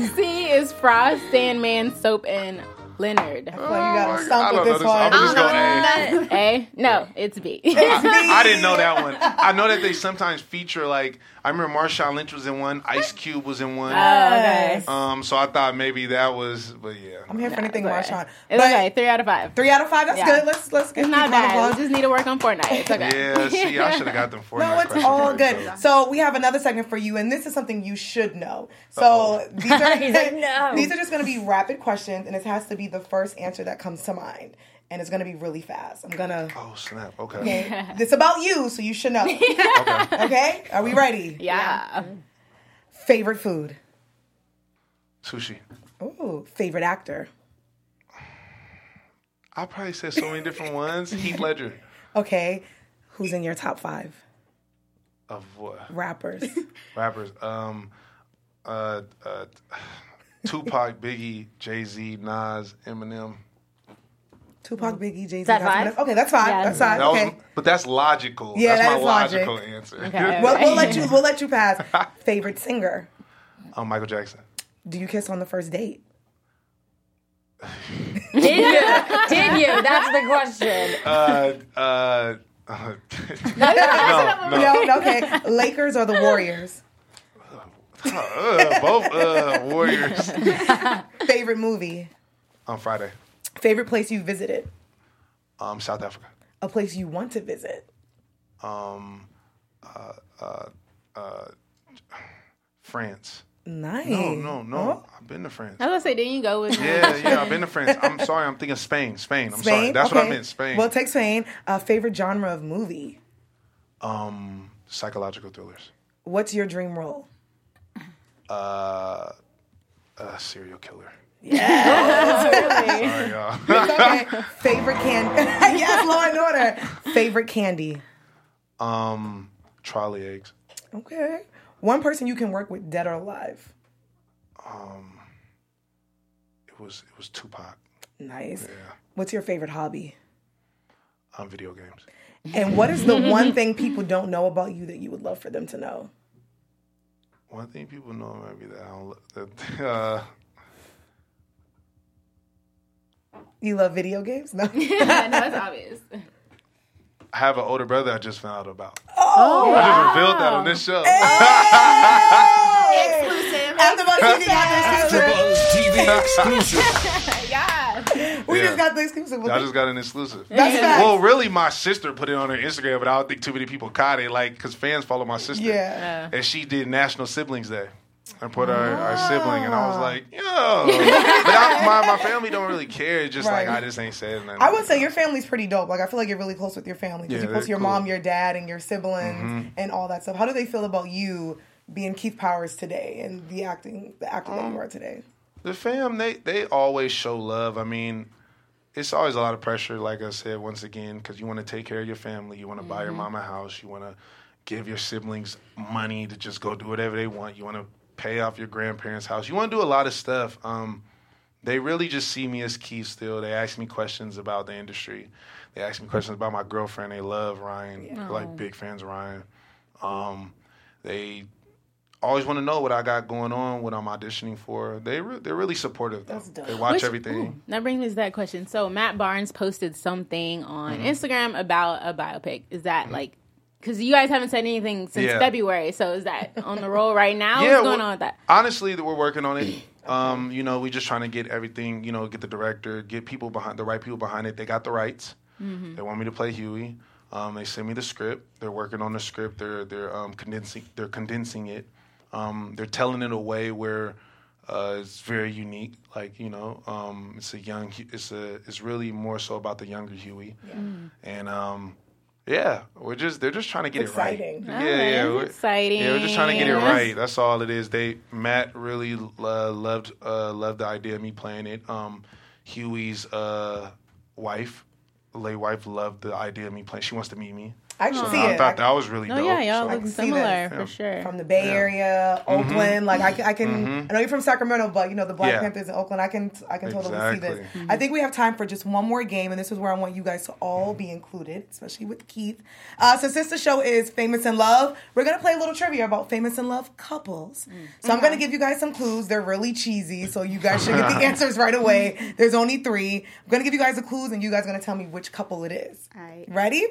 [LAUGHS] C is Frost, Sandman, Soap, and Leonard. Well, you got I to stump with this this. I'm one. just going A. A. No, it's B. I didn't know that one. I know that they sometimes feature like I remember Marshawn Lynch was in one, Ice Cube was in one. okay. Um, so I thought maybe that was, but yeah. I'm here for anything, It's Marshawn. It's But okay. Three out of five. Three out of five. That's Yeah. good. Let's let's get It's not bad. We just need to work on Fortnite. It's [LAUGHS] okay. Yeah, see, I should have got them Fortnite [LAUGHS] No, it's questions. all good. So we have another segment for you, and this is something you should know. So these are [LAUGHS] like, no. these are just going to be rapid questions, and it has to be the first answer that comes to mind, and it's going to be really fast. I'm gonna. Oh snap! Okay. Okay. [LAUGHS] It's about you, so you should know. okay. [LAUGHS] Okay, are we ready? Yeah. Favorite food? Sushi. Oh, favorite actor? I probably said so many different ones. Heath [LAUGHS] Ledger. Okay, who's in your top five Of what? rappers? Rappers. Um, uh, uh, Tupac, Biggie, Jay Z, Nas, Eminem. Tupac, Biggie, Jay Z. that five? Okay, that's fine. Yeah. that's fine. That Okay. was, but that's logical. Yeah, that's that my is logic. logical answer. Okay. We'll, we'll let you. We'll let you pass. [LAUGHS] Favorite singer? Oh, Michael Jackson. Do you kiss on the first date? [LAUGHS] Did you? Did you? That's the question. Uh, uh, [LAUGHS] no, no, No, no, okay. Lakers or the Warriors? Uh, both uh, Warriors. [LAUGHS] Favorite movie? On Friday. Favorite place you visited? Um, South Africa. A place you want to visit? Um, uh, uh, uh, France. Nice. No, no, no. Oh, I've been to France. I was gonna say, didn't you go with? Yeah, yeah, I've been to France. I'm sorry, I'm thinking Spain. Spain. I'm sorry. Spain. That's what I meant. Spain. Well, take Spain. Uh, favorite genre of movie? um, psychological thrillers. What's your dream role? Uh, a serial killer. Sorry, y'all. Okay. favorite candy? [LAUGHS] yes, Law and Order. Favorite candy? um, Trolli eggs. Okay. One person you can work with, dead or alive. Um, it was it was Tupac. Nice. Yeah. What's your favorite hobby? Um, video games. And what is the one thing people don't know about you that you would love for them to know? One thing people know maybe that I don't. That, [LAUGHS] uh, You love video games? No. yeah, [LAUGHS] no, it's obvious. I have an older brother I just found out about. Oh, I just revealed that on this show. Exclusive. AfterBuzz TV got the AfterBuzz [LAUGHS] exclusive. TV exclusive. yeah. We Yeah. just got the exclusive. I just got an exclusive. That's facts. Well, really, my sister put it on her Instagram, but I don't think too many people caught it. Like, because fans follow my sister. Yeah. And she did National Siblings Day. And put our, our sibling, and. I was like, yo. but I, my, my family don't really care. It's just Right. like, I just ain't saying nothing. I would say your family's pretty dope. Like I feel like you're really close with your family because Yeah, you're close to they're your mom, your dad, and your siblings Mhm. and all that stuff. How do they feel about you being Keith Powers today and the acting, the actor that Um, you are today? The fam, they they always show love. I mean, it's always a lot of pressure, like I said once again, because you want to take care of your family, you want to buy your mom a house, you want to give your siblings money to just go do whatever they want, you want to pay off your grandparents' house, you want to do a lot of stuff. Um, they really just see me as Keith still. They ask me questions about the industry. They ask me questions about my girlfriend. They love Ryan. They're like big fans of Ryan. Um, they always want to know what I got going on, what I'm auditioning for. They re- they're really supportive. Though. They watch Which- everything. ooh, that brings me to that question. So Matt Barnes posted something on Mm-hmm. Instagram about a biopic. Is that like? Because you guys haven't said anything since Yeah. February, so is that on the roll right now? [LAUGHS] Yeah, What's going well, on with that? Honestly, we're working on it. Um, you know, we're just trying to get everything. You know, get the director, get people behind the right people behind it. They got the rights. They want me to play Huey. Um, they send me the script. They're working on the script. They're they're um, condensing. They're condensing it. Um, they're telling it a way where uh, it's very unique. Like you know, um, it's a young. It's a. It's really more so about the younger Huey. And um, yeah, we're just. They're just trying to get Exciting. it right. Yeah, yeah. We're- exciting. Yeah, we're just trying to get it right. That's all it is. They Matt really uh, loved uh, loved the idea of me playing it. Um, Huey's uh, wife, lay wife, loved the idea of me playing. She wants to meet me. I can see it. I it. thought that was really Oh dope. yeah, y'all so- look similar that. for sure. from the Bay Area, Oakland. Like I, can- I can. I know you're from Sacramento, but you know the Black Mm-hmm. Yeah. Panthers in Oakland. I can. I can totally see this. Exactly. I think we have time for just one more game, and this is where I want you guys to all be included, especially with Keith. Uh, so since the show is Famous in Love, we're gonna play a little trivia about Famous in Love couples. So I'm gonna give you guys some clues. They're really cheesy, so you guys should get the [LAUGHS] answers right away. There's only three. I'm gonna give you guys the clues, and you guys are gonna tell me which couple it is. All right. Ready?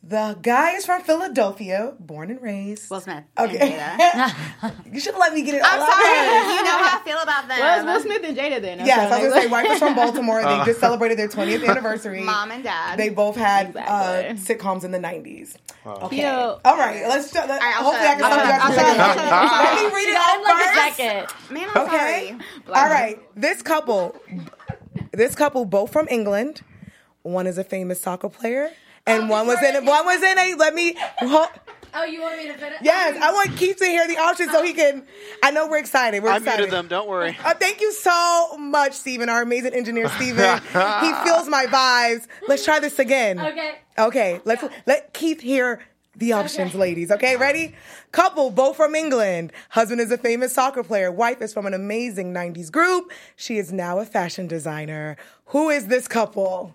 The guy is from Philadelphia, born and raised. Will Smith. Okay. And Jada. [LAUGHS] You should let me get it. I'm all sorry. out. You know how I feel about them. well, it's Will Smith and Jada then. Yes, I Okay. was gonna say wife is from Baltimore. They just celebrated their 20th [LAUGHS] anniversary. Mom and dad. They both had Exactly. uh, sitcoms in the 90s. Okay. Cute. All right, let's. Let, right, I'll hopefully, I can shut tell you up. guys I'll some shut up. seconds. I'll shut. Let me read it I'd out like a first. second. Man, I'm Okay. sorry. All right. This couple, this couple, both from England. One is a famous soccer player, and one was in. One was in a. Let me. ho- Oh, you want me to finish? Yes, I want Keith to hear the options so he can. I know we're excited. We're I excited. muted them. Don't worry. Uh, thank you so much, Stephen, our amazing engineer, Stephen. he [LAUGHS] feels my vibes. Let's try this again. Okay. Okay, let's let Keith hear the options, ladies. Okay, ready? Couple, both from England. Husband is a famous soccer player. Wife is from an amazing 90s group. She is now a fashion designer. Who is this couple?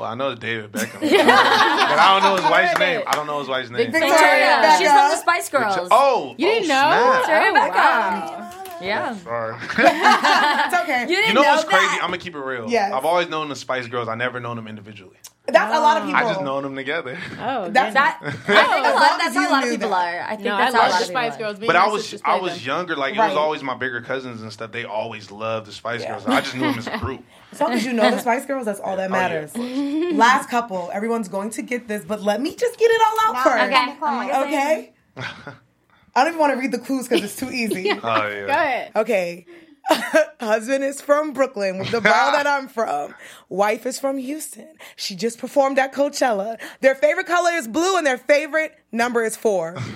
Well, I know David Beckham, [LAUGHS] but I don't know his wife's name. I don't know his wife's name. Victoria Victoria. She's from the Spice Girls. Oh, You didn't oh, know? snap. Victoria Oh, Beckham. Yeah. Sorry. [LAUGHS] It's okay. You didn't You know know what's crazy? I'm gonna keep it real. Yeah. I've always known the Spice Girls. I never known them individually. That's a lot of people. I just known them together. Oh, That's damn. [LAUGHS] That, I think a lot, that's how a lot of people that. are. I think no, I that's how a lot the of people Spice. Girls. But I was I was them. younger. Like it was always my bigger cousins and stuff. They always loved the Spice Yeah. Girls. I just knew them as a [LAUGHS] group. As long as you know the [LAUGHS] Spice Girls, that's all that Oh, yeah, matters. Last couple, everyone's going to get this, but let me just get it all out first. Okay. Oh Okay. I don't even want to read the clues because it's too easy. Oh yeah. Go ahead. Okay. [LAUGHS] Husband is from Brooklyn, with the [LAUGHS] borough that I'm from. Wife is from Houston. She just performed at Coachella. Their favorite color is blue, and their favorite number is four. [LAUGHS]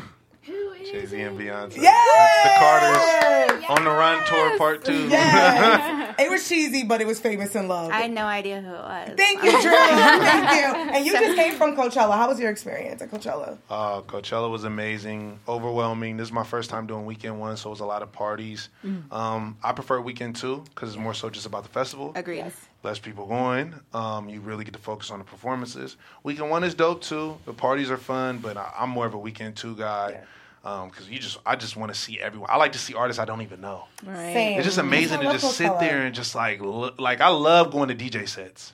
Jay Z and Beyonce. Yes! The Carters on the Run tour part two. Yes. [LAUGHS] it was cheesy, but it was famous and love. I had no idea who it was. Thank you, Drew. [LAUGHS] Thank you. And you just came from Coachella. How was your experience at Coachella? Uh, Coachella was amazing, overwhelming. This is my first time doing weekend one, so it was a lot of parties. Mm. Um, I prefer weekend two because it's more so just about the festival. Agreed. Less people going. Um, you really get to focus on the performances. Weekend one is dope too. The parties are fun, but I, I'm more of a weekend two guy. Because you just, I just want to see everyone. I like to see artists I don't even know. Right. Same. It's just amazing I to just sit Coachella. there and just like look, like I love going to DJ sets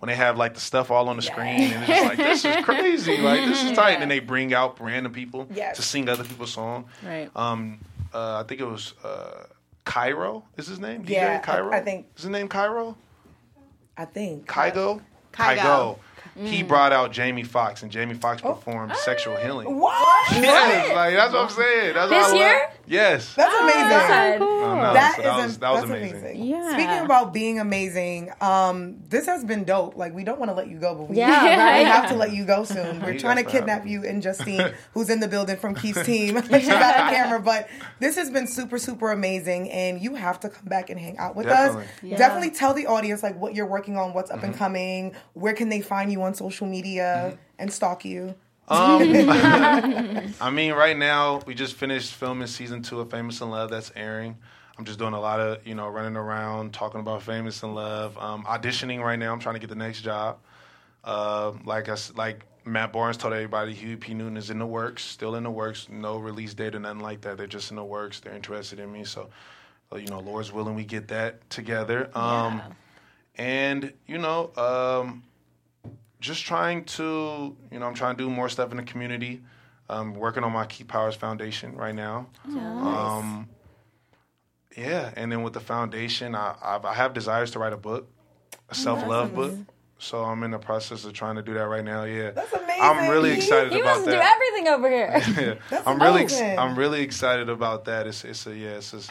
when they have like the stuff all on the screen and it's just like this is crazy like this is tight and then [LAUGHS] they bring out random people Yes. to sing other people's song. Right. Um, uh, I think it was uh, Cairo is his name. DJ Yeah, I- Cairo. I think- is his name Cairo. I think. Kygo. Kygo. He mm. brought out Jamie Foxx and Jamie Foxx oh. performed "Sexual Healing." What? Yes, [LAUGHS] like that's what I'm saying. That's This what I love. year? Yes. That's amazing. Oh, no, That so is was, that was that's amazing. amazing. Yeah. Speaking about being amazing, um, this has been dope. Like we don't want to let you go, but we, Yeah, we right. have to let you go soon. [LAUGHS] We're You trying to kidnap having you and Justine, [LAUGHS] who's in the building from Keith's [LAUGHS] team. She's got a camera, but this has been super, super amazing, and you have to come back and hang out with Definitely. us. Yeah. Definitely tell the audience like what you're working on, what's up and Mm-hmm. coming, where can they find you on social media and stalk you. [LAUGHS] [LAUGHS] I mean, right now we just finished filming season two of Famous in Love. That's airing. I'm just doing a lot of you know running around talking about Famous in Love. Um, auditioning right now. I'm trying to get the next job. Uh, like I like Matt Barnes told everybody, Huey P. Newton is in the works, still in the works. No release date or nothing like that. They're just in the works. They're interested in me, so uh, you know, Lord's willing, we get that together. Um, And you know, um, just trying to, you know, I'm trying to do more stuff in the community. I'm working on my Keith Powers Foundation right now. Um, yeah, and then with the foundation, I, I've, I have desires to write a book, a self love book. So I'm in the process of trying to do that right now. Yeah, That's amazing. I'm really excited He about wants to that. do everything over here. [LAUGHS] Yeah. I'm really, ex- I'm really excited about that. It's, it's a yeah, it's just,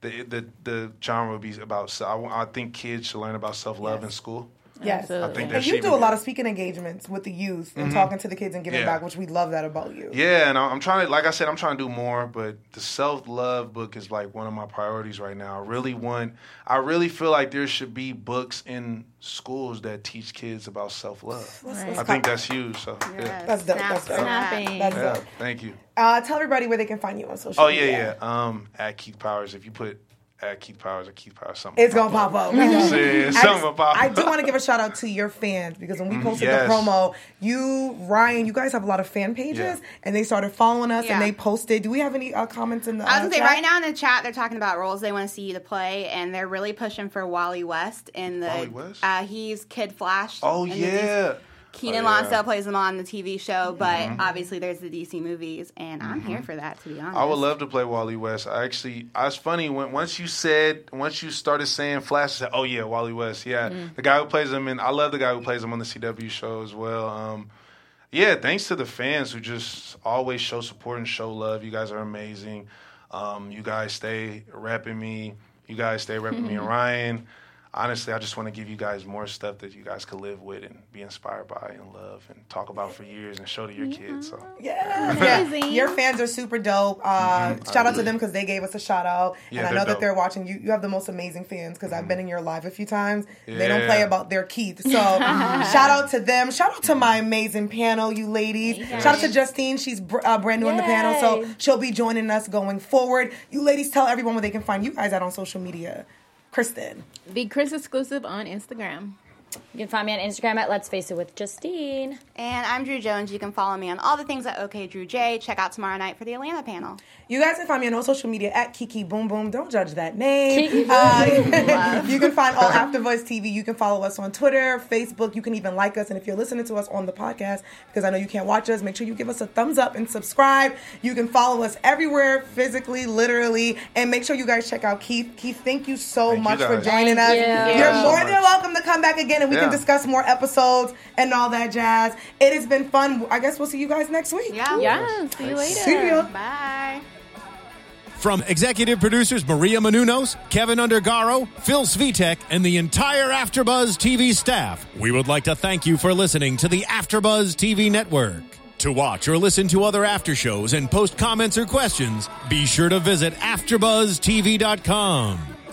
the the the genre will be about. se- I, I think kids should learn about self love in school. Yes. Absolutely. I think And you do a lot of speaking engagements with the youth and talking to the kids and giving Mm-hmm. Yeah. back, which we love that about you. Yeah, and I- I'm trying to, like I said, I'm trying to do more. But the self love book is like one of my priorities right now. I really want. I really feel like there should be books in schools that teach kids about self love. Right. I think that's huge. So yeah, That's dope. Snap, That's dope. snap. Snapping. That's yeah. Thank you. Uh, tell everybody where they can find you on social Oh media. yeah, yeah. Um, at Keith Powers. If you put at Keith Powers or Keith Powers, something. It's gonna pop up. We know. Yeah, I, something just- will pop I do want to give a shout out to your fans because when we posted yes. the promo, you, Ryan, you guys have a lot of fan pages, Yeah. and they started following us Yeah. and they posted. Do we have any uh, comments in the? I was uh, gonna say chat? right now in the chat they're talking about roles they want to see you to play, and they're really pushing for Wally West in the. Wally West? Uh, he's Kid Flash. Oh in the yeah. Keenan Oh, yeah. Mm-hmm. Lonsdale plays him on the TV show, but obviously there's the DC movies, and I'm here for that. To be honest, I would love to play Wally West. I actually, I was funny when once you said, once you started saying Flash, I said, oh yeah, Wally West, yeah, the guy who plays him, and I love the guy who plays him on the CW show as well. Um, yeah, thanks to the fans who just always show support and show love. You guys are amazing. Um, you guys stay repping me. You guys stay repping me and [LAUGHS] Ryan. Honestly, I just want to give you guys more stuff that you guys could live with and be inspired by and love and talk about for years and show to your kids. So Yeah, yeah. Amazing. Your fans are super dope. Uh, shout out to them because they gave us a shout out, Mm-hmm. Yeah, and I they're know that they're watching. You you have the most amazing fans because I've been in your live a few times. They don't play about their Keith, [LAUGHS] so shout out to them. Shout out to my amazing panel, you ladies. Shout out to Justine. She's br- uh, brand new on the panel, so she'll be joining us going forward. You ladies, tell everyone where they can find you guys out on social media. Kristen. The Chris exclusive on Instagram. You can find me on Instagram at Let's Face It with Justine. And I'm Drew Jones. You can follow me on all the things at OK Drew J. Check out tomorrow night for the Atlanta panel. You guys can find me on all social media at Kiki Boom Boom. Don't judge that name. Uh, [LAUGHS] you can find all AfterBuzz TV. You can follow us on Twitter, Facebook. You can even like us. And if you're listening to us on the podcast, because I know you can't watch us, make sure you give us a thumbs up and subscribe. You can follow us everywhere, physically, literally, and make sure you guys check out Keith. Keith, thank you so Thank you much for guys. joining us. Thank you. You're Yeah. more than welcome to come back again, and we can discuss more episodes and all that jazz. It has been fun. I guess we'll see you guys next week. Yeah. Yeah. See you later. See ya. Bye. From executive producers Maria Menounos, Kevin Undergaro, Phil Svitek, and the entire Afterbuzz TV staff, we would like to thank you for listening to the Afterbuzz TV network. To watch or listen to other after shows and post comments or questions, be sure to visit AfterBuzzTV.com.